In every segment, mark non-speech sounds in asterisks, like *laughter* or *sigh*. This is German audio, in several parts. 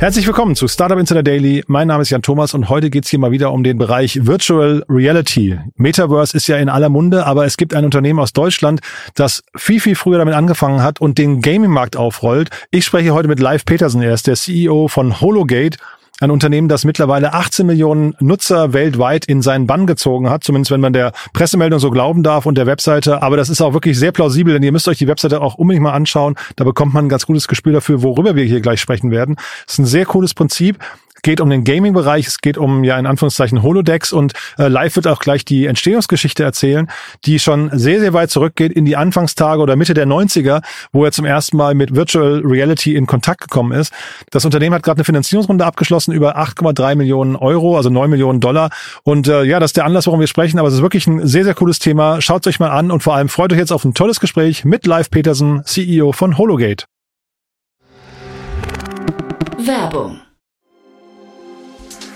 Herzlich willkommen zu Startup Insider Daily. Mein Name ist Jan Thomas und heute geht's hier mal wieder um den Bereich Virtual Reality. Metaverse ist ja in aller Munde, aber es gibt ein Unternehmen aus Deutschland, das viel, viel früher damit angefangen hat und den Gaming-Markt aufrollt. Ich spreche heute mit Live Petersen. Er ist der CEO von Hologate ein Unternehmen, das mittlerweile 18 Millionen Nutzer weltweit in seinen Bann gezogen hat, zumindest wenn man der Pressemeldung so glauben darf und der Webseite. Aber das ist auch wirklich sehr plausibel, denn ihr müsst euch die Webseite auch unbedingt mal anschauen. Da bekommt man ein ganz gutes Gespür dafür, worüber wir hier gleich sprechen werden. Das ist ein sehr cooles Prinzip geht um den Gaming-Bereich, es geht um ja in Anführungszeichen Holodecks und äh, Live wird auch gleich die Entstehungsgeschichte erzählen, die schon sehr, sehr weit zurückgeht in die Anfangstage oder Mitte der 90er, wo er zum ersten Mal mit Virtual Reality in Kontakt gekommen ist. Das Unternehmen hat gerade eine Finanzierungsrunde abgeschlossen über 8,3 Millionen Euro, also 9 Millionen Dollar. Und äh, ja, das ist der Anlass, warum wir sprechen, aber es ist wirklich ein sehr, sehr cooles Thema. Schaut es euch mal an und vor allem freut euch jetzt auf ein tolles Gespräch mit Live Petersen, CEO von Hologate. Werbung.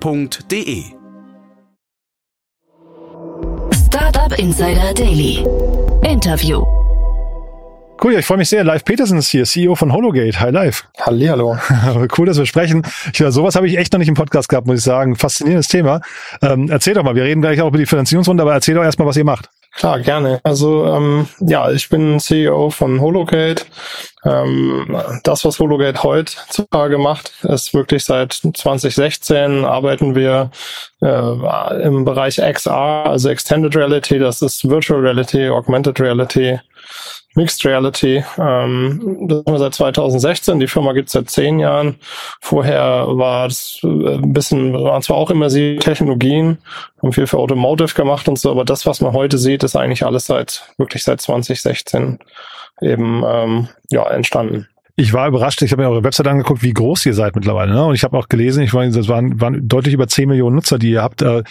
www.startup.de. Startup Insider Daily. Interview. Cool, ja, ich freue mich sehr. Live Petersen ist hier, CEO von Hologate. Hi, Live. Hallihallo. *laughs* cool, dass wir sprechen. Ja, sowas habe ich echt noch nicht im Podcast gehabt, muss ich sagen. Faszinierendes Thema. Ähm, erzähl doch mal, wir reden gleich auch über die Finanzierungsrunde, aber erzähl doch erstmal, was ihr macht. Klar, gerne. Also ähm, ja, ich bin CEO von Hologate. Ähm, das, was Hologate heutzutage macht, ist wirklich seit 2016 arbeiten wir äh, im Bereich XR, also Extended Reality, das ist Virtual Reality, Augmented Reality Mixed Reality. Ähm, das haben wir seit 2016. Die Firma gibt es seit zehn Jahren. Vorher war es äh, ein bisschen, waren zwar auch immersive Technologien, haben viel für Automotive gemacht und so, aber das, was man heute sieht, ist eigentlich alles seit wirklich seit 2016 eben ähm, ja entstanden. Ich war überrascht, ich habe mir eure Website angeguckt, wie groß ihr seid mittlerweile. Ne? Und ich habe auch gelesen, ich meine, das waren, waren deutlich über 10 Millionen Nutzer, die ihr habt. Äh,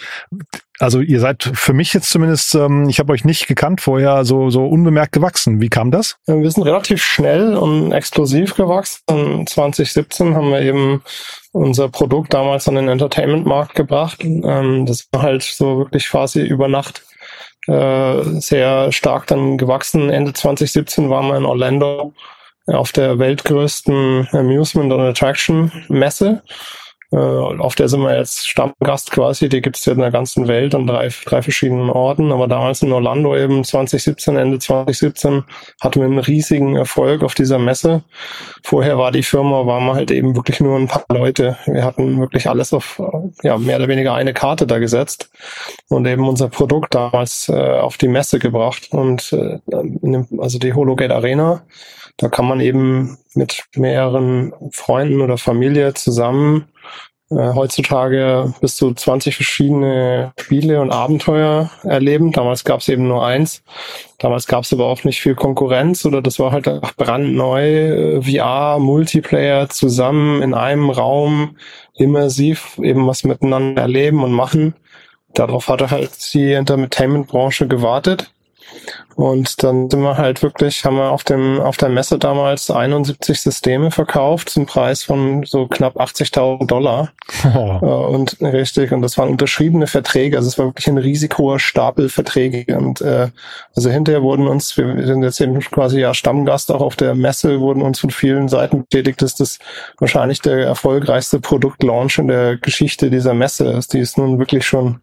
also ihr seid für mich jetzt zumindest, ähm, ich habe euch nicht gekannt vorher, so, so unbemerkt gewachsen. Wie kam das? Wir sind relativ schnell und explosiv gewachsen. 2017 haben wir eben unser Produkt damals an den Entertainment-Markt gebracht. Ähm, das war halt so wirklich quasi über Nacht äh, sehr stark dann gewachsen. Ende 2017 waren wir in Orlando auf der weltgrößten Amusement and Attraction Messe. Äh, auf der sind wir jetzt Stammgast quasi, die gibt es ja in der ganzen Welt an drei, drei verschiedenen Orten. Aber damals in Orlando eben 2017, Ende 2017, hatten wir einen riesigen Erfolg auf dieser Messe. Vorher war die Firma, waren wir halt eben wirklich nur ein paar Leute. Wir hatten wirklich alles auf, ja, mehr oder weniger eine Karte da gesetzt und eben unser Produkt damals äh, auf die Messe gebracht. Und äh, also die Hologate Arena da kann man eben mit mehreren Freunden oder Familie zusammen äh, heutzutage bis zu 20 verschiedene Spiele und Abenteuer erleben. Damals gab es eben nur eins. Damals gab es aber auch nicht viel Konkurrenz oder das war halt einfach brandneu. Äh, VR, Multiplayer zusammen in einem Raum, immersiv eben was miteinander erleben und machen. Darauf hatte halt die Entertainment-Branche gewartet. Und dann sind wir halt wirklich, haben wir auf dem, auf der Messe damals 71 Systeme verkauft zum Preis von so knapp 80.000 Dollar. Oh. *laughs* Und richtig, und das waren unterschriebene Verträge, also es war wirklich ein riesig hoher Stapel Verträge. Und äh, also hinterher wurden uns, wir sind jetzt eben quasi ja Stammgast auch auf der Messe, wurden uns von vielen Seiten bestätigt, dass das wahrscheinlich der erfolgreichste Produktlaunch in der Geschichte dieser Messe ist, die es nun wirklich schon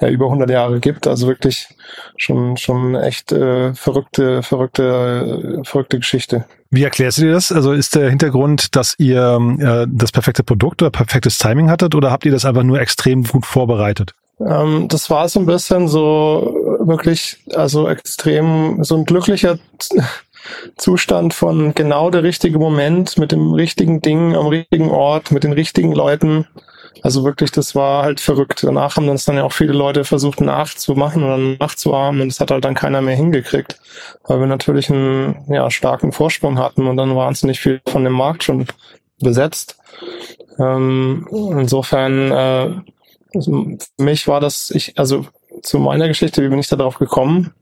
ja, über 100 Jahre gibt. Also wirklich schon, schon echt äh, verrückte, verrückte, verrückte Geschichte. Wie erklärst du dir das? Also ist der Hintergrund, dass ihr äh, das perfekte Produkt oder perfektes Timing hattet oder habt ihr das einfach nur extrem gut vorbereitet? Ähm, das war so ein bisschen so wirklich, also extrem, so ein glücklicher *laughs* Zustand von genau der richtige Moment mit dem richtigen Ding am richtigen Ort, mit den richtigen Leuten. Also wirklich, das war halt verrückt. Danach haben uns dann ja auch viele Leute versucht nachzumachen oder nachzuahmen und das hat halt dann keiner mehr hingekriegt, weil wir natürlich einen ja, starken Vorsprung hatten und dann wahnsinnig viel von dem Markt schon besetzt. Ähm, insofern, äh, für mich war das, ich, also zu meiner Geschichte, wie bin ich da drauf gekommen?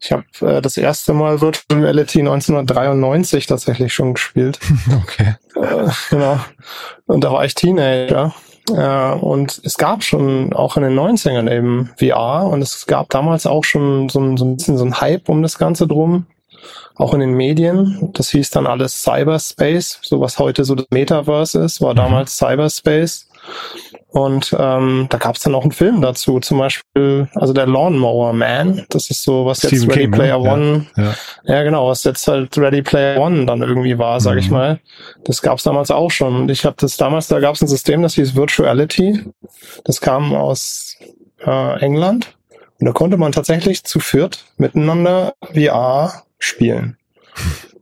Ich habe äh, das erste Mal Virtual Reality 1993 tatsächlich schon gespielt. *laughs* Okay. Äh, genau. Und da war ich Teenager. Äh, und es gab schon auch in den 90ern eben VR und es gab damals auch schon so ein, so ein bisschen so ein Hype um das Ganze drum. Auch in den Medien. Das hieß dann alles Cyberspace. So was heute so das Metaverse ist, war mhm. damals Cyberspace. Und ähm, da gab es dann auch einen Film dazu, zum Beispiel, also der Lawnmower Man, das ist so, was Stephen jetzt Ready King, ne? Player Ja, One, ja. ja. genau, was jetzt halt Ready Player One dann irgendwie war, sag ich Mhm. mal. Das gab es damals auch schon. Und ich habe das damals, da gab es ein System, das hieß Virtuality. Das kam aus äh, England. Und da konnte man tatsächlich zu viert miteinander VR spielen.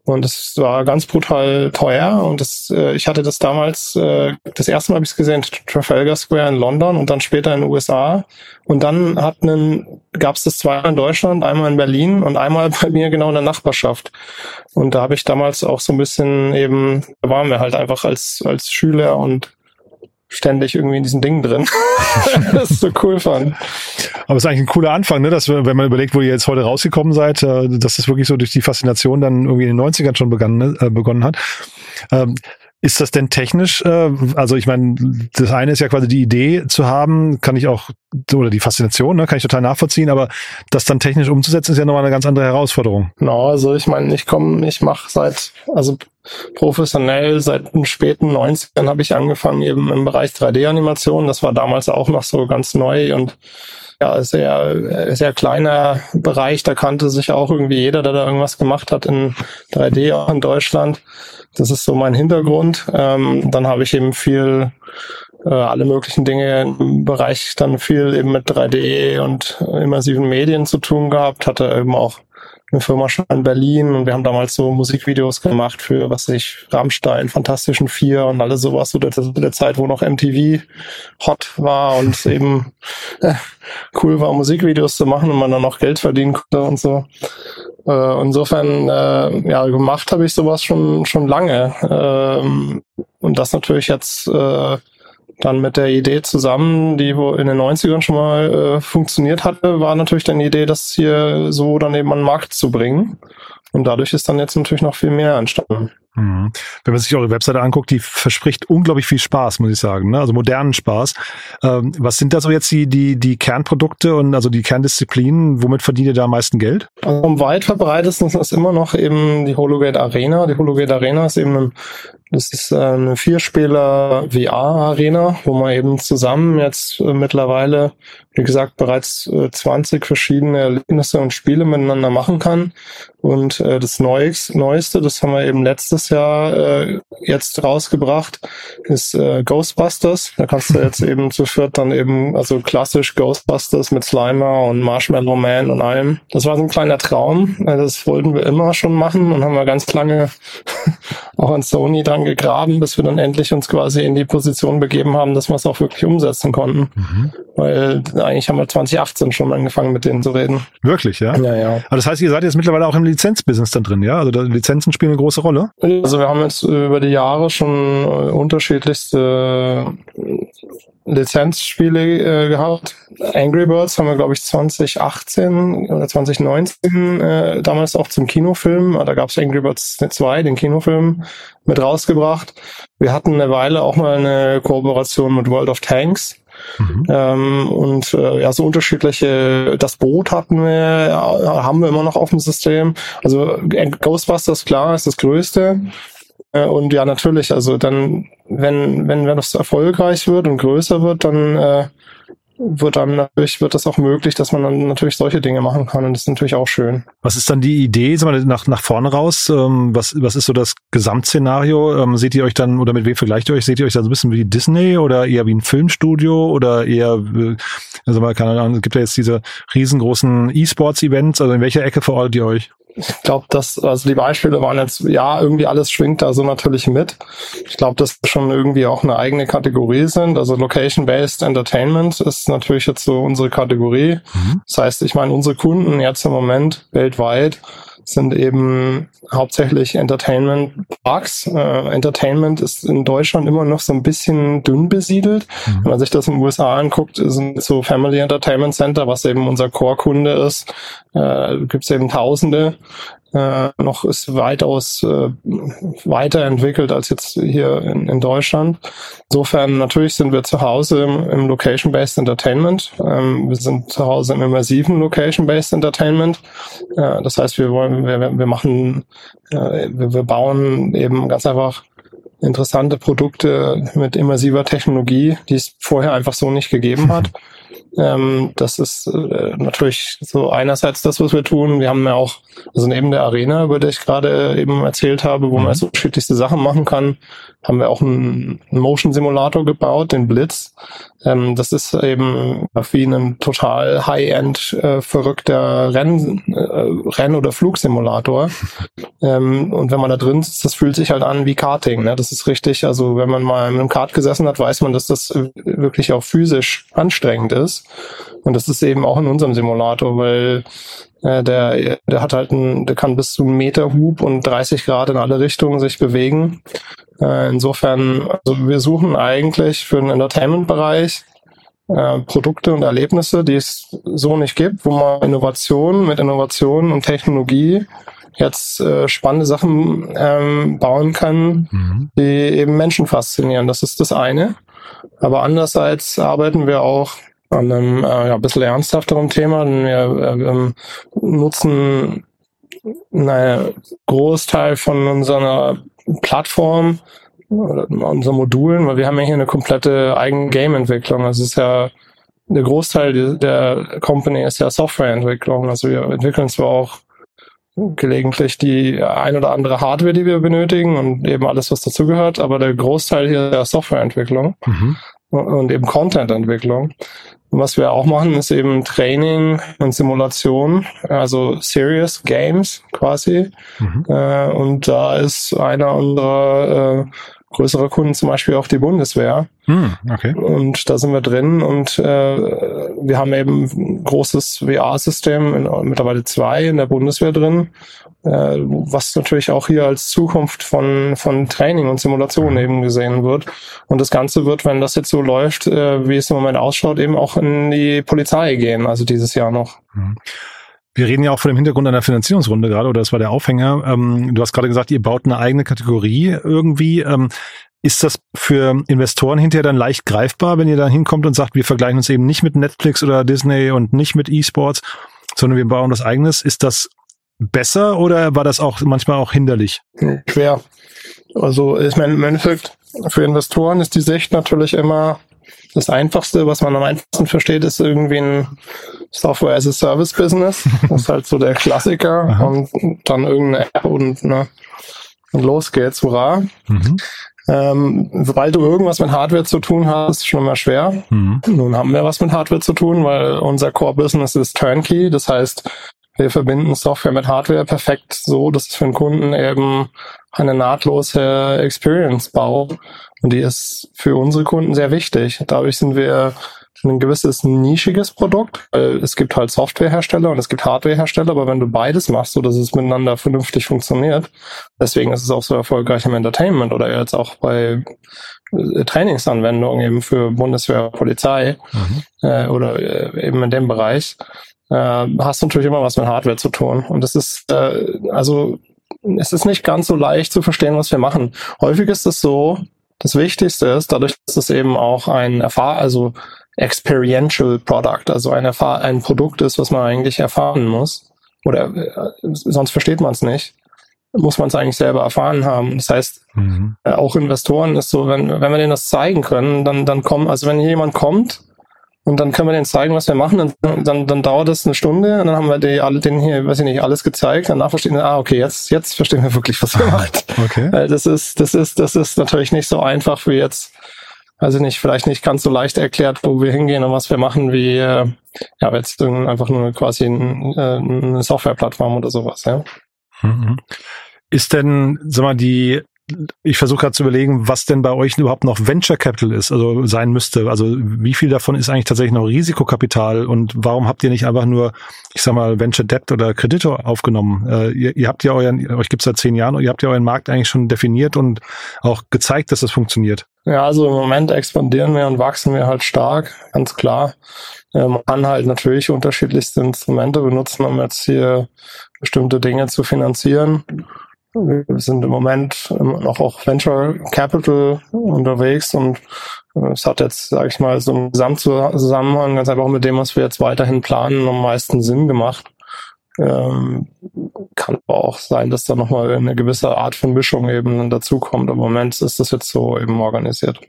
Und es war ganz brutal teuer. Und das, äh, ich hatte das damals, äh, das erste Mal habe ich es gesehen, Trafalgar Square in London und dann später in den USA. Und dann hat einen, gab es das zweimal in Deutschland, einmal in Berlin und einmal *laughs* bei mir genau in der Nachbarschaft. Und da habe ich damals auch so ein bisschen eben, da waren wir halt einfach als, als Schüler und ständig irgendwie in diesen Dingen drin. *laughs* das ist so cool fand. Aber es ist eigentlich ein cooler Anfang, ne? dass wenn man überlegt, wo ihr jetzt heute rausgekommen seid, äh, dass das wirklich so durch die Faszination dann irgendwie in den 90ern schon begann, äh, begonnen hat. Ähm, ist das denn technisch, äh, also ich meine, das eine ist ja quasi die Idee zu haben, kann ich auch, oder die Faszination, ne, kann ich total nachvollziehen, aber das dann technisch umzusetzen, ist ja nochmal eine ganz andere Herausforderung. Genau, also ich meine, ich komme, ich mache seit, also professionell seit den späten 90ern habe ich angefangen eben im Bereich 3D-Animation. Das war damals auch noch so ganz neu und ja, sehr, sehr kleiner Bereich. Da kannte sich auch irgendwie jeder, der da irgendwas gemacht hat in 3D auch in Deutschland. Das ist so mein Hintergrund. Ähm, dann habe ich eben viel äh, alle möglichen Dinge im Bereich dann viel eben mit 3D und immersiven Medien zu tun gehabt, hatte eben auch eine Firma schon in Berlin und wir haben damals so Musikvideos gemacht für, was ich, Rammstein, Fantastischen Vier und alles sowas, so der, der Zeit, wo noch MTV hot war und *laughs* eben äh, cool war, Musikvideos zu machen und man dann noch Geld verdienen konnte und so. Äh, insofern, äh, ja, gemacht habe ich sowas schon, schon lange. Ähm, und das natürlich jetzt äh, dann mit der Idee zusammen, die wo in den 90ern schon mal äh, funktioniert hatte, war natürlich dann die Idee, das hier so dann eben an den Markt zu bringen. Und dadurch ist dann jetzt natürlich noch viel mehr entstanden. Mhm. Wenn man sich eure Webseite anguckt, die verspricht unglaublich viel Spaß, muss ich sagen. Ne? Also modernen Spaß. Ähm, was sind da so jetzt die, die, die Kernprodukte und also die Kerndisziplinen? Womit verdient ihr da am meisten Geld? Also am weit verbreitetsten ist immer noch eben die Hologate Arena. Die Hologate Arena ist eben ein, das ist eine Vierspieler VR-Arena, wo man eben zusammen jetzt äh, mittlerweile, wie gesagt, bereits äh, 20 verschiedene Erlebnisse und Spiele miteinander machen kann. Und äh, das Neues, Neueste, das haben wir eben letztes Jahr äh, jetzt rausgebracht, ist äh, Ghostbusters. Da kannst du jetzt *laughs* eben zu viert dann eben, also klassisch Ghostbusters mit Slimer und Marshmallow Man und allem. Das war so ein kleiner Traum. Äh, Das wollten wir immer schon machen und haben wir ganz lange *laughs* auch an Sony dran gegraben, bis wir dann endlich uns quasi in die Position begeben haben, dass wir es auch wirklich umsetzen konnten. Weil eigentlich haben wir 2018 schon angefangen mit denen zu reden. Wirklich, ja? Ja, ja. Aber das heißt, ihr seid jetzt mittlerweile auch im Lizenzbusiness dann drin, ja? Also da, Lizenzen spielen eine große Rolle. Also wir haben jetzt über die Jahre schon äh, unterschiedlichste äh, Lizenzspiele äh, gehabt. Angry Birds haben wir, glaube ich, 2018 oder 2019 äh, damals auch zum Kinofilm. Da gab es Angry Birds 2, den Kinofilm, mit rausgebracht. Wir hatten eine Weile auch mal eine Kooperation mit World of Tanks. Mhm. Ähm, und äh, ja, so unterschiedliche, das Boot hatten wir, ja, haben wir immer noch auf dem System. Also äh, Ghostbusters, klar, ist das Größte. Äh, und ja, natürlich, also dann, wenn, wenn, wenn das erfolgreich wird und größer wird, dann äh, wird dann natürlich, wird das auch möglich, dass man dann natürlich solche Dinge machen kann und das ist natürlich auch schön. Was ist dann die Idee, sagen wir, nach, nach vorne raus? Ähm, was, was ist so das Gesamtszenario? Ähm, seht ihr euch dann, oder mit wem vergleicht ihr euch? Seht ihr euch dann so ein bisschen wie Disney oder eher wie ein Filmstudio oder eher, äh, also mal keine Ahnung, es gibt ja jetzt diese riesengroßen E-Sports-Events, also in welcher Ecke verortet ihr euch? Ich glaube, dass, also die Beispiele waren jetzt, ja, irgendwie alles schwingt da so natürlich mit. Ich glaube, dass schon irgendwie auch eine eigene Kategorie sind. Also Location-Based Entertainment ist natürlich jetzt so unsere Kategorie. Mhm. Das heißt, ich meine, unsere Kunden jetzt im Moment weltweit sind eben hauptsächlich Entertainment Parks. Äh, Entertainment ist in Deutschland immer noch so ein bisschen dünn besiedelt. Mhm. Wenn man sich das in den USA anguckt, sind so Family Entertainment Center, was eben unser Core-Kunde ist, äh, gibt es eben Tausende äh, noch ist weitaus äh, weiterentwickelt als jetzt hier in, in Deutschland. Insofern natürlich sind wir zu Hause im, im Location-Based Entertainment. Ähm, wir sind zu Hause im immersiven Location-Based Entertainment. Äh, das heißt, wir wollen, wir, wir machen, äh, wir, wir bauen eben ganz einfach interessante Produkte mit immersiver Technologie, die es vorher einfach so nicht gegeben hat. Ähm, das ist äh, natürlich so einerseits das, was wir tun. Wir haben ja auch, also neben der Arena, über die ich gerade eben erzählt habe, wo mhm. man so unterschiedlichste Sachen machen kann, haben wir auch einen, Motion Simulator gebaut, den Blitz. Ähm, das ist eben wie ein total High-End äh, verrückter Renn, äh, Renn- oder Flugsimulator. *laughs* ähm, und wenn man da drin sitzt, das fühlt sich halt an wie Karting. Ne? Das ist richtig, also wenn man mal mit einem Kart gesessen hat, weiß man, dass das wirklich auch physisch anstrengend ist. Und das ist eben auch in unserem Simulator, weil äh, der, der hat halt ein, der kann bis zu einen Meter Hub und 30 Grad in alle Richtungen sich bewegen. Äh, insofern, also wir suchen eigentlich für den Entertainment-Bereich äh, Produkte und Erlebnisse, die es so nicht gibt, wo man Innovation mit Innovation und Technologie jetzt äh, spannende Sachen ähm, bauen kann, mhm. die eben Menschen faszinieren. Das ist das eine. Aber andererseits arbeiten wir auch an einem äh, ja, bisschen ernsthafteren Thema. Denn wir äh, nutzen einen Großteil von unserer Plattform oder unseren Modulen, weil wir haben ja hier eine komplette eigene Game-Entwicklung. Also ist ja der Großteil der Company ist ja Softwareentwicklung. Also wir entwickeln zwar auch gelegentlich die ein oder andere Hardware, die wir benötigen und eben alles, was dazugehört, aber der Großteil hier ist ja Softwareentwicklung mhm. Und eben Content-Entwicklung. Und was wir auch machen, ist eben Training und Simulation, also Serious Games quasi. Mhm. Äh, und da ist einer unserer äh, größere Kunden zum Beispiel auch die Bundeswehr. Hm, okay. Und da sind wir drin und äh, wir haben eben ein großes VR-System, mittlerweile zwei in der Bundeswehr drin, was natürlich auch hier als Zukunft von, von Training und Simulation eben gesehen wird. Und das Ganze wird, wenn das jetzt so läuft, äh, wie es im Moment ausschaut, eben auch in die Polizei gehen, also dieses Jahr noch. Hm. Wir reden ja auch vor dem Hintergrund einer Finanzierungsrunde gerade, oder das war der Aufhänger. Ähm, du hast gerade gesagt, ihr baut eine eigene Kategorie irgendwie. Ähm, ist das für Investoren hinterher dann leicht greifbar, wenn ihr dann hinkommt und sagt, wir vergleichen uns eben nicht mit Netflix oder Disney und nicht mit E-Sports, sondern wir bauen das eigenes? Ist das besser oder war das auch manchmal auch hinderlich? Schwer. Also ich meine, im Endeffekt für Investoren ist die Sicht natürlich immer, das Einfachste, was man am einfachsten versteht, ist irgendwie ein Software as a Service Business. *laughs* Das ist halt so der Klassiker. Und dann irgendeine App und, ne, und los geht's, hurra. Mhm. Ähm, sobald du irgendwas mit Hardware zu tun hast, ist schon immer schwer. Mhm. Nun haben wir was mit Hardware zu tun, weil unser Core Business ist Turnkey. Das heißt, wir verbinden Software mit Hardware perfekt so, dass es für den Kunden eben eine nahtlose Experience baut. Und die ist für unsere Kunden sehr wichtig. Dadurch sind wir ein gewisses nischiges Produkt. Es gibt halt Softwarehersteller und es gibt Hardwarehersteller, aber wenn du beides machst, so dass es miteinander vernünftig funktioniert, deswegen ist es auch so erfolgreich im Entertainment oder jetzt auch bei äh, Trainingsanwendungen eben für Bundeswehr, Polizei mhm. äh, oder äh, eben in dem Bereich, äh, hast du natürlich immer was mit Hardware zu tun. Und das ist äh, also es ist nicht ganz so leicht zu verstehen, was wir machen. Häufig ist es so, das Wichtigste ist, dadurch, dass es eben auch ein Erfahr also experiential Product, also ein, Erfahr ein Produkt ist, was man eigentlich erfahren muss, oder äh, sonst versteht man es nicht, muss man es eigentlich selber erfahren haben. Das heißt, mhm. äh, auch Investoren ist so, wenn, wenn wir denen das zeigen können, dann, dann kommen, also wenn jemand kommt und dann können wir denen zeigen, was wir machen. Dann, dann, dann dauert es eine Stunde und dann haben wir die, alle denen hier, weiß ich nicht, alles gezeigt. Danach verstehen wir, ah, okay, jetzt, jetzt verstehen wir wirklich, was wir machen. Okay. Weil das ist, das ist, das ist natürlich nicht so einfach wie jetzt, also nicht, vielleicht nicht ganz so leicht erklärt, wo wir hingehen und was wir machen, wie äh, ja, jetzt einfach nur quasi ein, äh, eine Softwareplattform oder sowas, ja. Mhm. Ist denn, sag mal, die ich versuche gerade zu überlegen, was denn bei euch überhaupt noch Venture Capital ist, also sein müsste. Also wie viel davon ist eigentlich tatsächlich noch Risikokapital und warum habt ihr nicht einfach nur, ich sag mal, Venture Debt oder Kredite aufgenommen? Äh, ihr, ihr, habt ja euren, euch gibt's seit zehn Jahren ihr habt ja euren Markt eigentlich schon definiert und auch gezeigt, dass das funktioniert. Ja, also im Moment expandieren wir und wachsen wir halt stark, ganz klar. Äh, man kann halt natürlich unterschiedlichste Instrumente benutzen, um jetzt hier bestimmte Dinge zu finanzieren. Wir sind im Moment noch auch Venture Capital unterwegs und äh, es hat jetzt, sage ich mal, so im Gesamtzusammenhang ganz einfach mit dem, was wir jetzt weiterhin planen, am meisten Sinn gemacht. Ähm, kann aber auch sein, dass da nochmal eine gewisse Art von Mischung eben dazukommt. Im Moment ist das jetzt so eben organisiert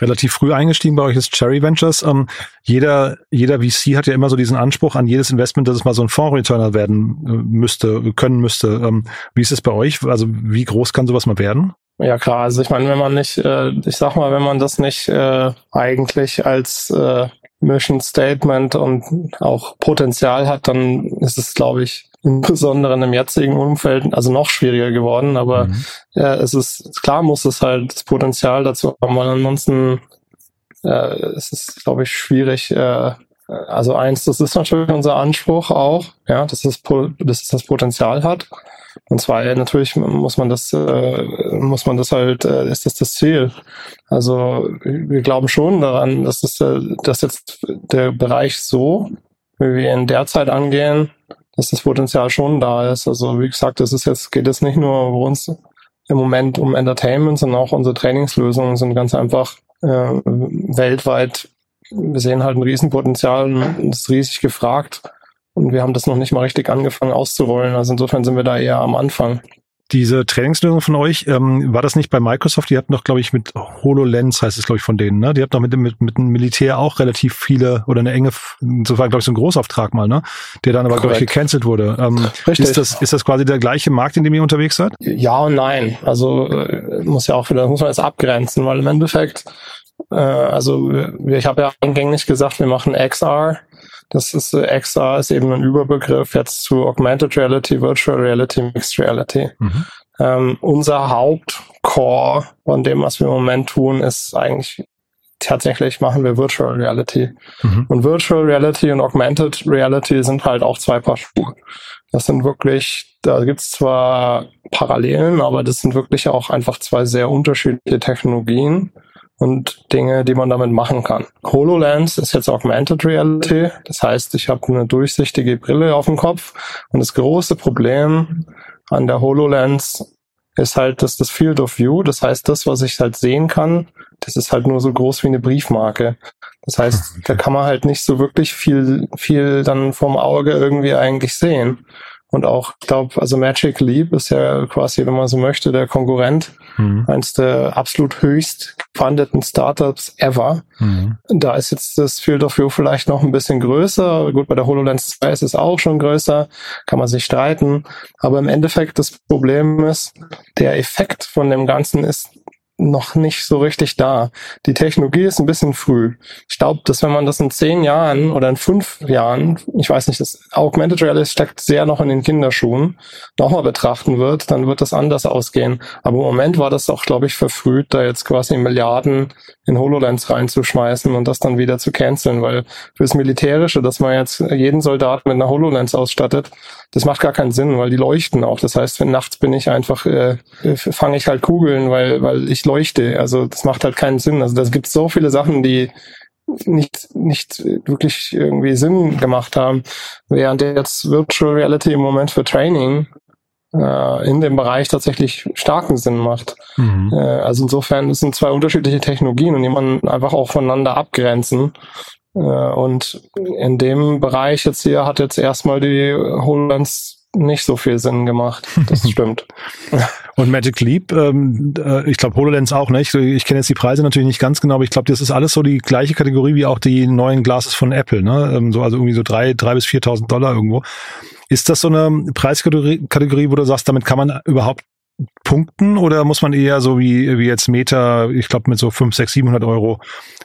relativ früh eingestiegen bei euch ist Cherry Ventures. Ähm, jeder, jeder VC hat ja immer so diesen Anspruch an jedes Investment, dass es mal so ein Fonds-Returner werden äh, müsste, können müsste. Ähm, wie ist es bei euch? Also wie groß kann sowas mal werden? Ja klar, also ich meine, wenn man nicht, äh, ich sag mal, wenn man das nicht äh, eigentlich als äh, Mission Statement und auch Potenzial hat, dann ist es, glaube ich, insbesondere in dem jetzigen Umfeld, also noch schwieriger geworden, aber mhm. äh, es ist klar, muss es halt das Potenzial dazu haben, weil ansonsten äh, es ist, glaube ich, schwierig. Äh, also eins, das ist natürlich unser Anspruch auch, ja, dass es, dass es das Potenzial hat. Und zwar natürlich muss man das, äh, muss man das halt, äh, ist das das Ziel. Also wir glauben schon daran, dass das, äh, dass jetzt der Bereich so, wie wir ihn derzeit angehen, dass das Potenzial schon da ist. Also wie gesagt, es ist jetzt, geht es nicht nur bei uns im Moment um Entertainment, sondern auch unsere Trainingslösungen sind ganz einfach äh, weltweit. Wir sehen halt ein Riesenpotenzial und ist riesig gefragt. Und wir haben das noch nicht mal richtig angefangen auszurollen. Also insofern sind wir da eher am Anfang. Diese Trainingslösung von euch, ähm, war das nicht bei Microsoft? Die hatten doch, glaube ich, mit HoloLens heißt es, glaube ich, von denen, ne? Die hatten doch mit, mit, mit dem Militär auch relativ viele oder eine enge, so war, glaube ich, so ein Großauftrag mal, ne? Der dann aber, glaube ich, gecancelt wurde. Ähm, Richtig. Ist das, ist das quasi der gleiche Markt, in dem ihr unterwegs seid? Ja und nein. Also äh, muss ja auch wieder, muss man jetzt abgrenzen, weil im Endeffekt, äh, also ich habe ja eingängig gesagt, wir machen XR das ist äh, XR ist eben ein Überbegriff jetzt zu Augmented Reality, Virtual Reality, Mixed Reality. Mhm. Ähm, unser Hauptcore von dem, was wir im Moment tun, ist eigentlich tatsächlich machen wir Virtual Reality. Mhm. Und Virtual Reality und Augmented Reality sind halt auch zwei Paar Schuhe. Das sind wirklich, da gibt's zwar Parallelen, aber das sind wirklich auch einfach zwei sehr unterschiedliche Technologien und Dinge, die man damit machen kann. HoloLens ist jetzt Augmented Reality. Das heißt, ich habe eine durchsichtige Brille auf dem Kopf. Und das große Problem an der HoloLens ist halt, dass das Field of View, das heißt, das, was ich halt sehen kann, das ist halt nur so groß wie eine Briefmarke. Das heißt, *laughs* da kann man halt nicht so wirklich viel, viel dann vom Auge irgendwie eigentlich sehen. Und auch, ich glaube, also Magic Leap ist ja quasi, wenn man so möchte, der Konkurrent, mhm. eines der absolut höchst gefundeten Startups ever. Mhm. Da ist jetzt das Field of View vielleicht noch ein bisschen größer. Gut, bei der HoloLens 2 ist es auch schon größer, kann man sich streiten. Aber im Endeffekt das Problem ist, der Effekt von dem Ganzen ist noch nicht so richtig da. Die Technologie ist ein bisschen früh. Ich glaube, dass wenn man das in zehn Jahren oder in fünf Jahren, ich weiß nicht, das Augmented Reality steckt sehr noch in den Kinderschuhen, nochmal betrachten wird, dann wird das anders ausgehen. Aber im Moment war das auch, glaube ich, verfrüht, da jetzt quasi Milliarden in HoloLens reinzuschmeißen und das dann wieder zu canceln, weil fürs Militärische, dass man jetzt jeden Soldat mit einer HoloLens ausstattet, das macht gar keinen Sinn, weil die leuchten auch. Das heißt, wenn nachts bin ich einfach, äh, fange ich halt Kugeln, weil, weil ich leuchte. Also das macht halt keinen Sinn. Also das gibt so viele Sachen, die nicht, nicht wirklich irgendwie Sinn gemacht haben, während jetzt Virtual Reality im Moment für Training äh, in dem Bereich tatsächlich starken Sinn macht. Mhm. Äh, also insofern es sind zwei unterschiedliche Technologien und die man einfach auch voneinander abgrenzen. Äh, und in dem Bereich jetzt hier hat jetzt erstmal die HoloLens nicht so viel Sinn gemacht. Das *laughs* stimmt. Und Magic Leap, ähm, äh, ich glaube HoloLens auch, ne? Ich, ich kenne jetzt die Preise natürlich nicht ganz genau, aber ich glaube, das ist alles so die gleiche Kategorie wie auch die neuen Glasses von Apple, ne? Ähm, so, also irgendwie so drei, drei bis viertausend Dollar irgendwo. Ist das so eine Preiskategorie, Kategorie, wo du sagst, damit kann man überhaupt punkten oder muss man eher so wie, wie jetzt Meta, ich glaube mit so 5, 6, 700 Euro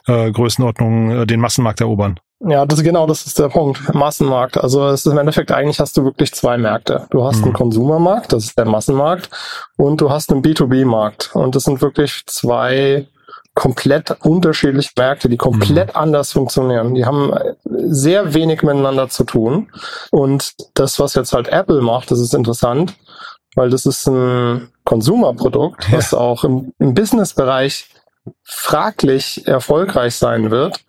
äh, Größenordnung äh, den Massenmarkt erobern? Ja, das genau, das ist der Punkt. Massenmarkt. Also es ist im Endeffekt eigentlich hast du wirklich zwei Märkte. Du hast mhm. einen Konsumermarkt, das ist der Massenmarkt, und du hast einen B2B-Markt. Und das sind wirklich zwei komplett unterschiedliche Märkte, die komplett mhm. anders funktionieren. Die haben sehr wenig miteinander zu tun. Und das, was jetzt halt Apple macht, das ist interessant, weil das ist ein Konsumerprodukt, ja. was auch im, im Business-Bereich fraglich erfolgreich sein wird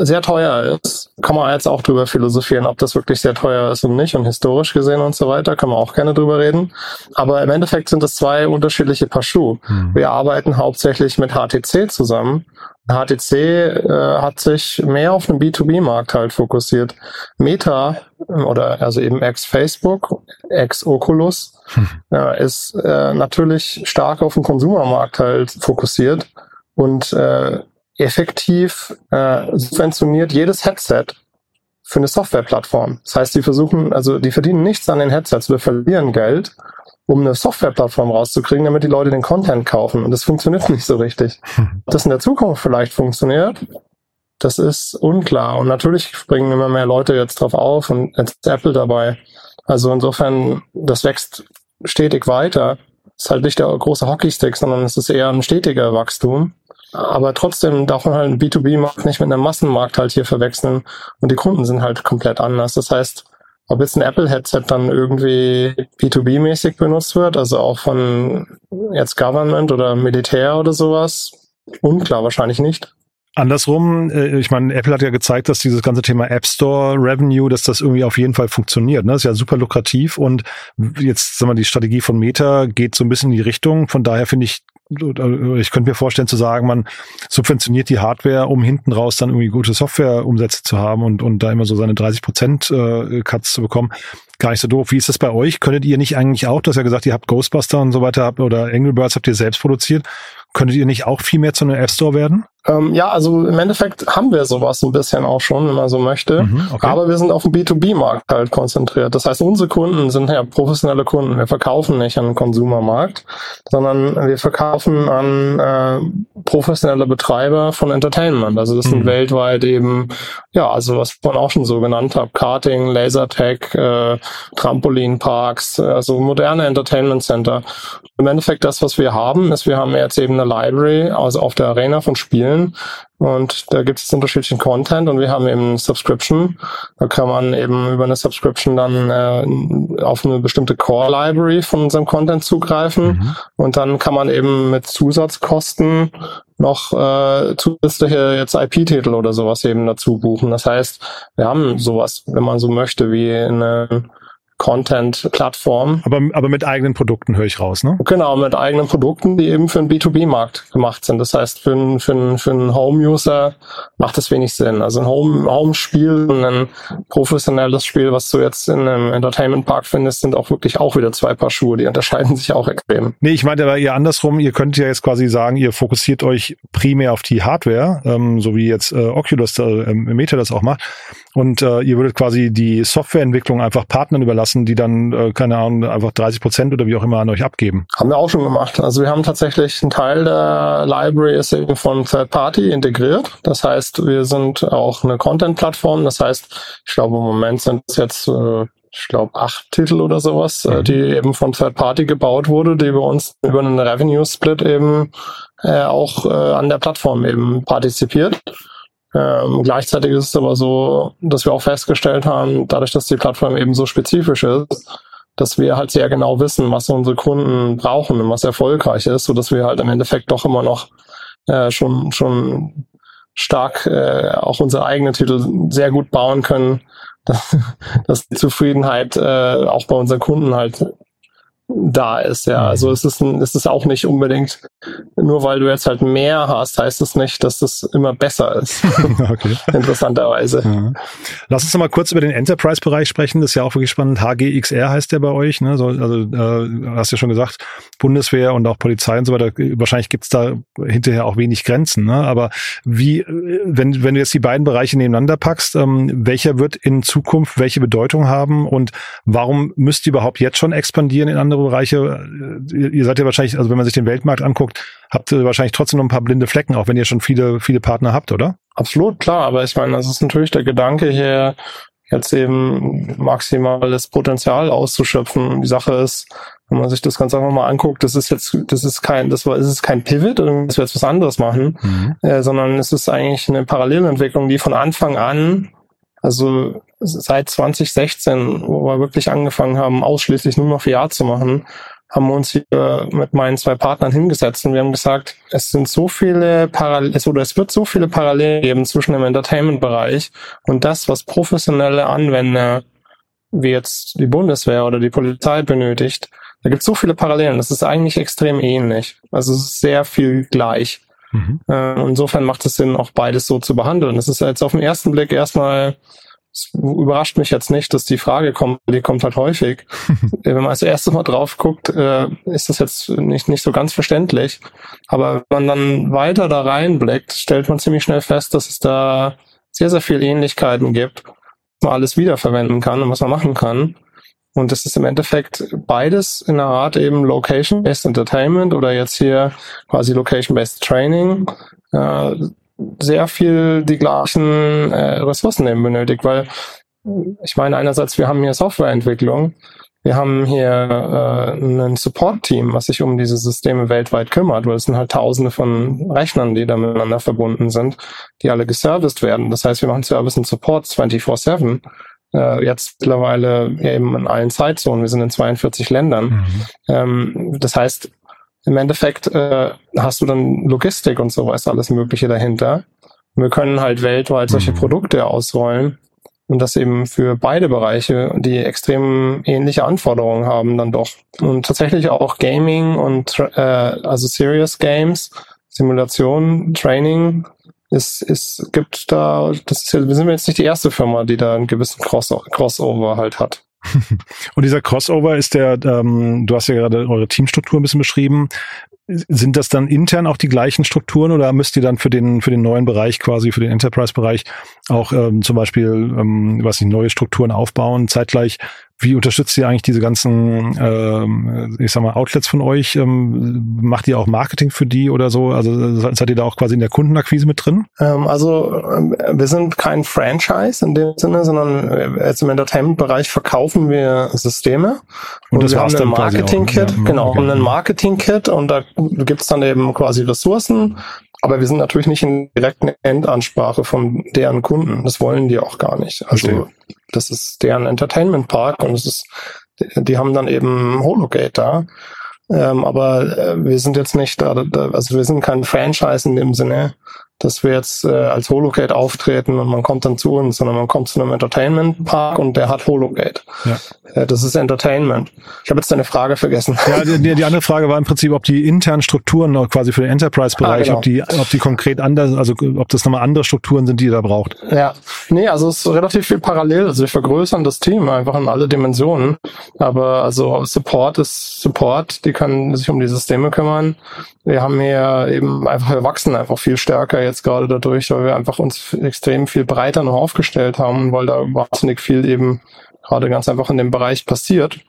sehr teuer ist. Kann man jetzt auch drüber philosophieren, ob das wirklich sehr teuer ist und nicht und historisch gesehen und so weiter, kann man auch gerne drüber reden. Aber im Endeffekt sind es zwei unterschiedliche Paar Schuhe. Mhm. Wir arbeiten hauptsächlich mit HTC zusammen. HTC äh, hat sich mehr auf den B2B-Markt halt fokussiert. Meta oder also eben ex-Facebook, ex-Oculus hm. *laughs* äh, ist äh, natürlich stark auf den Konsumermarkt halt fokussiert und äh, effektiv äh, subventioniert jedes Headset für eine Softwareplattform. Das heißt, die versuchen, also die verdienen nichts an den Headsets, wir verlieren Geld, um eine Softwareplattform rauszukriegen, damit die Leute den Content kaufen. Und das funktioniert *laughs* nicht so richtig. *laughs* Ob das in der Zukunft vielleicht funktioniert, das ist unklar. Und natürlich springen immer mehr Leute jetzt drauf auf und jetzt ist Apple dabei. Also insofern, das wächst stetig weiter. Es ist halt nicht der große Hockeystick, sondern es ist eher ein stetiger Wachstum. Aber trotzdem darf man halt einen B2B-Markt nicht mit einem Massenmarkt halt hier verwechseln und die Kunden sind halt komplett anders. Das heißt, ob jetzt ein Apple-Headset dann irgendwie B2B-mäßig benutzt wird, also auch von jetzt Government oder Militär oder sowas, unklar, wahrscheinlich nicht. Andersrum, äh, ich meine, Apple hat ja gezeigt, dass dieses ganze Thema App Store Revenue, dass das irgendwie auf jeden Fall funktioniert. Ne? Das ist ja super lukrativ und jetzt, sagen wir, die Strategie von Meta geht so ein bisschen in die Richtung. Von daher finde ich ich könnte mir vorstellen zu sagen, man subventioniert die Hardware, um hinten raus dann irgendwie gute Softwareumsätze zu haben und, und da immer so seine 30 Prozent äh, Cuts zu bekommen. Gar nicht so doof. Wie ist das bei euch? Könntet ihr nicht eigentlich auch, hast ja gesagt, ihr habt Ghostbuster und so weiter oder Angry Birds habt ihr selbst produziert. Könntet ihr nicht auch viel mehr zu einem App Store werden? Ähm, ja, also im Endeffekt haben wir sowas ein bisschen auch schon, wenn man so möchte. Mhm, okay. Aber wir sind auf den B2B-Markt halt konzentriert. Das heißt, unsere Kunden sind ja professionelle Kunden. Wir verkaufen nicht an den Konsumermarkt, sondern wir verkaufen an äh, professionelle Betreiber von Entertainment. Also das mhm. sind weltweit eben, ja, also was ich vorhin auch schon so genannt habe, Karting, Lasertag, äh, Trampolinparks, also moderne Entertainment Center. Im Endeffekt das, was wir haben, ist, wir haben jetzt eben eine Library, also auf der Arena von spielen. Und da gibt es unterschiedlichen Content und wir haben eben Subscription. Da kann man eben über eine Subscription dann äh, auf eine bestimmte Core Library von unserem Content zugreifen. Mhm. Und dann kann man eben mit Zusatzkosten noch äh, zusätzliche jetzt IP-Titel oder sowas eben dazu buchen. Das heißt, wir haben sowas, wenn man so möchte, wie eine Content-Plattform. Aber, aber mit eigenen Produkten höre ich raus, ne? Genau, mit eigenen Produkten, die eben für den B2B-Markt gemacht sind. Das heißt, für einen, für einen, für einen Home-User macht das wenig Sinn. Also ein Home-Spiel und ein professionelles Spiel, was du jetzt in einem Entertainment-Park findest, sind auch wirklich auch wieder zwei Paar Schuhe. Die unterscheiden sich auch extrem. Nee, ich meinte aber eher andersrum. Ihr könnt ja jetzt quasi sagen, ihr fokussiert euch primär auf die Hardware, ähm, so wie jetzt äh, Oculus, äh, Meta das auch macht. Und äh, ihr würdet quasi die Softwareentwicklung einfach Partnern überlassen, die dann, äh, keine Ahnung, einfach 30 Prozent oder wie auch immer an euch abgeben. Haben wir auch schon gemacht. Also wir haben tatsächlich einen Teil der Library ist eben von Third Party integriert. Das heißt, wir sind auch eine Content-Plattform. Das heißt, ich glaube, im Moment sind es jetzt äh, ich glaube, acht Titel oder sowas, äh, mhm. die eben von Third Party gebaut wurde, die bei uns über einen Revenue Split eben äh, auch äh, an der Plattform eben partizipiert. Ähm, gleichzeitig ist es aber so, dass wir auch festgestellt haben, dadurch, dass die Plattform eben so spezifisch ist, dass wir halt sehr genau wissen, was unsere Kunden brauchen und was erfolgreich ist, so dass wir halt im Endeffekt doch immer noch äh, schon schon stark äh, auch unsere eigenen Titel sehr gut bauen können, *laughs* dass, dass die Zufriedenheit äh, auch bei unseren Kunden halt da ist. Ja, also es ist, ein, es ist auch nicht unbedingt nur weil du jetzt halt mehr hast, heißt es das nicht, dass das immer besser ist. *laughs* okay. Interessanterweise. Ja. Lass uns noch mal kurz über den Enterprise-Bereich sprechen. Das ist ja auch wirklich spannend. HGXR heißt der bei euch. Ne? So, also äh, hast ja schon gesagt, Bundeswehr und auch Polizei und so weiter. Wahrscheinlich gibt's da hinterher auch wenig Grenzen. Ne? Aber wie, wenn, wenn du jetzt die beiden Bereiche nebeneinander packst, ähm, welcher wird in Zukunft welche Bedeutung haben und warum müsst ihr überhaupt jetzt schon expandieren in andere Bereiche? Ihr, ihr seid ja wahrscheinlich, also wenn man sich den Weltmarkt anguckt, habt ihr wahrscheinlich trotzdem noch ein paar blinde Flecken, auch wenn ihr schon viele, viele Partner habt, oder? Absolut, klar. Aber ich meine, das ist natürlich der Gedanke hier, jetzt eben maximales Potenzial auszuschöpfen. Die Sache ist, wenn man sich das ganz einfach mal anguckt, das ist jetzt, das ist kein, das war, ist es kein Pivot, dass wir jetzt was anderes machen, mhm. äh, sondern es ist eigentlich eine Parallelentwicklung, die von Anfang an, also seit 2016, wo wir wirklich angefangen haben, ausschließlich nur noch VR zu machen, haben wir uns hier mit meinen zwei Partnern hingesetzt und wir haben gesagt, es sind so viele Parallelen, oder es wird so viele Parallelen geben zwischen dem Entertainment-Bereich und das, was professionelle Anwender wie jetzt die Bundeswehr oder die Polizei benötigt. Da gibt es so viele Parallelen. Das ist eigentlich extrem ähnlich. Also es ist sehr viel gleich. Mhm. Äh, insofern macht es Sinn, auch beides so zu behandeln. Es ist jetzt auf den ersten Blick erstmal es überrascht mich jetzt nicht, dass die Frage kommt, die kommt halt häufig. *laughs* wenn man als erstes mal drauf guckt, äh, ist das jetzt nicht, nicht so ganz verständlich. Aber wenn man dann weiter da reinblickt, stellt man ziemlich schnell fest, dass es da sehr, sehr viel Ähnlichkeiten gibt, was man alles wiederverwenden kann und was man machen kann. Und das ist im Endeffekt beides in einer Art eben Location-Based Entertainment oder jetzt hier quasi Location-Based Training. Äh, sehr viel die gleichen äh, Ressourcen eben benötigt, weil ich meine einerseits, wir haben hier Softwareentwicklung, wir haben hier äh, ein Support-Team, was sich um diese Systeme weltweit kümmert, weil es sind halt tausende von Rechnern, die da miteinander verbunden sind, die alle geserviced werden. Das heißt, wir machen Service und Support 24-7. Äh, jetzt mittlerweile eben in allen Zeitzonen. Wir sind in 42 Ländern. Mhm. Ähm, das heißt, im Endeffekt äh, hast du dann Logistik und sowas, alles Mögliche dahinter. Und wir können halt weltweit solche mhm. Produkte ausrollen und das eben für beide Bereiche, die extrem ähnliche Anforderungen haben dann doch. Und tatsächlich auch Gaming und äh, also Serious Games, Simulation, Training, es, es gibt da, das ist, wir sind jetzt nicht die erste Firma, die da einen gewissen Cross Crossover halt hat. *laughs* Und dieser Crossover ist der, ähm, du hast ja gerade eure Teamstruktur ein bisschen beschrieben. Sind das dann intern auch die gleichen Strukturen oder müsst ihr dann für den für den neuen Bereich quasi für den Enterprise-Bereich auch ähm, zum Beispiel ähm, was nicht neue Strukturen aufbauen zeitgleich wie unterstützt ihr eigentlich diese ganzen, ähm, ich sag mal, Outlets von euch? Ähm, macht ihr auch Marketing für die oder so? Also seid ihr da auch quasi in der Kundenakquise mit drin? Ähm, also ähm, wir sind kein Franchise in dem Sinne, sondern äh, jetzt im Entertainment-Bereich verkaufen wir Systeme. Und, und das wir haben ein Marketing-Kit, ja, genau, okay. ein Marketing-Kit und da gibt's dann eben quasi Ressourcen aber wir sind natürlich nicht in direkten Endansprache von deren Kunden. Das wollen die auch gar nicht. Also Verstehe. das ist deren Entertainment Park und es ist, die haben dann eben Hologate da. Ähm, aber äh, wir sind jetzt nicht da, da, also wir sind kein Franchise in dem Sinne, dass wir jetzt äh, als Hologate auftreten und man kommt dann zu uns, sondern man kommt zu einem Entertainment Park und der hat Hologate. Ja. Äh, das ist Entertainment. Ich habe jetzt deine Frage vergessen. Ja, die, die andere Frage war im Prinzip, ob die internen Strukturen noch quasi für den Enterprise-Bereich, ah, genau. ob die, ob die konkret anders, also ob das nochmal andere Strukturen sind, die ihr da braucht. Ja, nee, also es ist relativ viel parallel. Also wir vergrößern das Team einfach in alle Dimensionen. Aber also Support ist Support, die können sich um die Systeme kümmern. Wir haben hier eben einfach, wir wachsen einfach viel stärker jetzt gerade dadurch, weil wir einfach uns extrem viel breiter noch aufgestellt haben, weil da wahnsinnig viel eben gerade ganz einfach in dem Bereich passiert.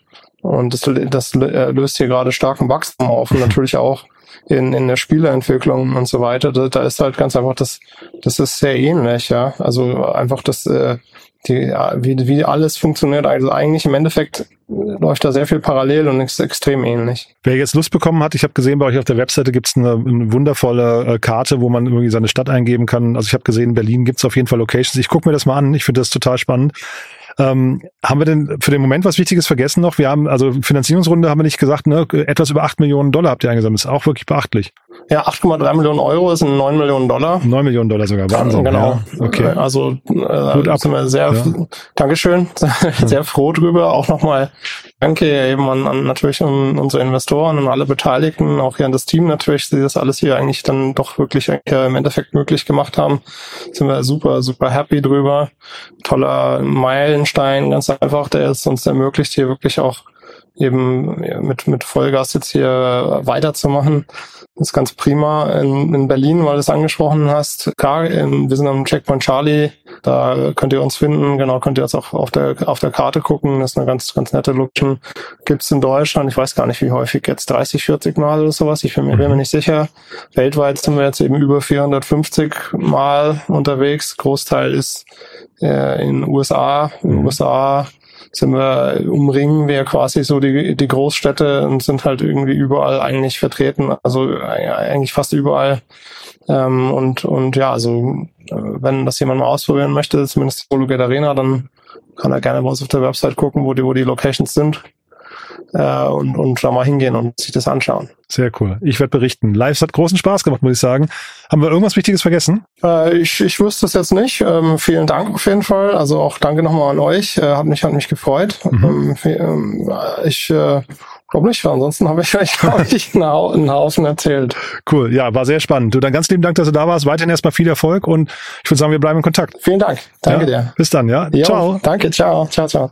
Und das, das äh, löst hier gerade starken Wachstum auf und natürlich auch in, in der Spieleentwicklung und so weiter. Da, da ist halt ganz einfach das, das ist sehr ähnlich, ja. Also einfach das, äh, die, wie, wie alles funktioniert. Also eigentlich im Endeffekt läuft da sehr viel parallel und ist extrem ähnlich. Wer jetzt Lust bekommen hat, ich habe gesehen, bei euch auf der Webseite gibt es eine, eine, wundervolle äh, Karte, wo man irgendwie seine Stadt eingeben kann. Also ich habe gesehen, in Berlin gibt es auf jeden Fall Locations. Ich gucke mir das mal an. Ich finde das total spannend. Ähm, haben wir denn für den Moment was Wichtiges vergessen noch? Wir haben, also Finanzierungsrunde haben wir nicht gesagt, ne? Etwas über 8 Millionen Dollar habt ihr eingesammelt. Ist auch wirklich beachtlich. Ja, 8,3 Millionen Euro sind 9 Millionen Dollar. 9 Millionen Dollar sogar, Wahnsinn. Genau. Ja, okay. Also äh, Gut ab. sind wir sehr, ja. Dankeschön, *laughs* sehr froh drüber. Auch nochmal danke eben an, an natürlich an unsere Investoren und alle Beteiligten, auch hier an das Team natürlich, die das alles hier eigentlich dann doch wirklich äh, im Endeffekt möglich gemacht haben. Sind wir super, super happy drüber. Toller Meilenstein, ganz einfach, der es uns ermöglicht, hier wirklich auch eben mit, mit Vollgas jetzt hier weiterzumachen. Das ist ganz prima. In, in Berlin, weil du es angesprochen hast, klar, in, wir sind am Checkpoint Charlie, da könnt ihr uns finden, genau, könnt ihr jetzt auch auf der, auf der Karte gucken, das ist eine ganz, ganz nette Location. Gibt's in Deutschland, ich weiß gar nicht wie häufig, jetzt 30, 40 Mal oder sowas, ich bin mir, bin mir nicht sicher. Weltweit sind wir jetzt eben über 450 Mal unterwegs, Großteil ist äh, in USA, in den USA sind wir, umringen wir quasi so die, die Großstädte und sind halt irgendwie überall eigentlich vertreten, also eigentlich fast überall. Ähm, und, und ja, also äh, wenn das jemand mal ausprobieren möchte, zumindest die Hologate Arena, dann kann er gerne bei uns auf der Website gucken, wo die, wo die Locations sind äh, und, und da mal hingehen und sich das anschauen. Sehr cool. Ich werde berichten. Lives hat großen Spaß gemacht, muss ich sagen. Haben wir irgendwas Wichtiges vergessen? Äh, ich, ich wüsste es jetzt nicht. Ähm, vielen Dank auf jeden Fall. Also auch danke nochmal an euch. Äh, hat mich hat mich gefreut. Mhm. Ähm, ähm ich äh, glaube nicht. Ansonsten habe ich euch, *laughs* glaube ich, einen Haufen erzählt. Cool. Ja, war sehr spannend. Du, dann ganz lieben Dank, dass du da warst. Weiterhin erstmal viel Erfolg und ich würde sagen, wir bleiben in Kontakt. Vielen Dank. Danke ja, dir. Bis dann, ja. Jo, ciao. Danke. Ciao. Ciao, ciao.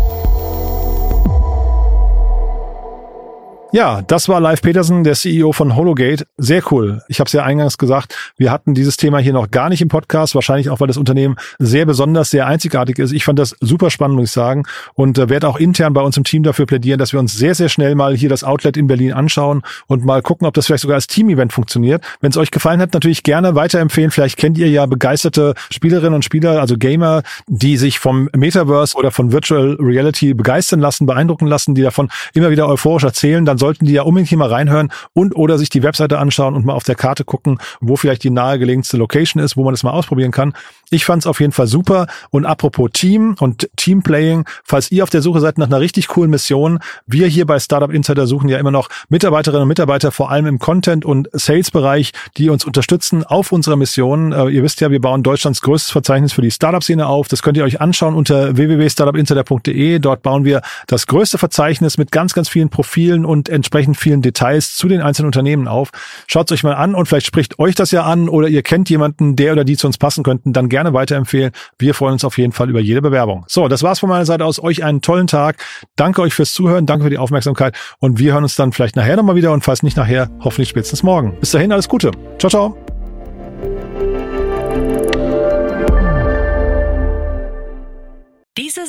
Ja, das war Live Petersen, der CEO von Hologate. Sehr cool. Ich habe es ja eingangs gesagt, wir hatten dieses Thema hier noch gar nicht im Podcast, wahrscheinlich auch, weil das Unternehmen sehr besonders, sehr einzigartig ist. Ich fand das super spannend, muss ich sagen, und äh, werde auch intern bei uns im Team dafür plädieren, dass wir uns sehr, sehr schnell mal hier das Outlet in Berlin anschauen und mal gucken, ob das vielleicht sogar als Team-Event funktioniert. Wenn es euch gefallen hat, natürlich gerne weiterempfehlen. Vielleicht kennt ihr ja begeisterte Spielerinnen und Spieler, also Gamer, die sich vom Metaverse oder von Virtual Reality begeistern lassen, beeindrucken lassen, die davon immer wieder euphorisch erzählen. Dann sollten die ja unbedingt hier mal reinhören und oder sich die Webseite anschauen und mal auf der Karte gucken, wo vielleicht die nahegelegenste Location ist, wo man das mal ausprobieren kann. Ich fand es auf jeden Fall super. Und apropos Team und Teamplaying, falls ihr auf der Suche seid nach einer richtig coolen Mission, wir hier bei Startup Insider suchen ja immer noch Mitarbeiterinnen und Mitarbeiter, vor allem im Content- und Sales-Bereich, die uns unterstützen auf unserer Mission. Äh, ihr wisst ja, wir bauen Deutschlands größtes Verzeichnis für die Startup-Szene auf. Das könnt ihr euch anschauen unter www.startupinsider.de. Dort bauen wir das größte Verzeichnis mit ganz, ganz vielen Profilen und entsprechend vielen Details zu den einzelnen Unternehmen auf. Schaut euch mal an und vielleicht spricht euch das ja an oder ihr kennt jemanden, der oder die zu uns passen könnten, dann gerne gerne weiterempfehlen. Wir freuen uns auf jeden Fall über jede Bewerbung. So, das war's von meiner Seite aus. Euch einen tollen Tag. Danke euch fürs Zuhören. Danke für die Aufmerksamkeit. Und wir hören uns dann vielleicht nachher nochmal wieder und falls nicht nachher, hoffentlich spätestens morgen. Bis dahin, alles Gute. Ciao, ciao.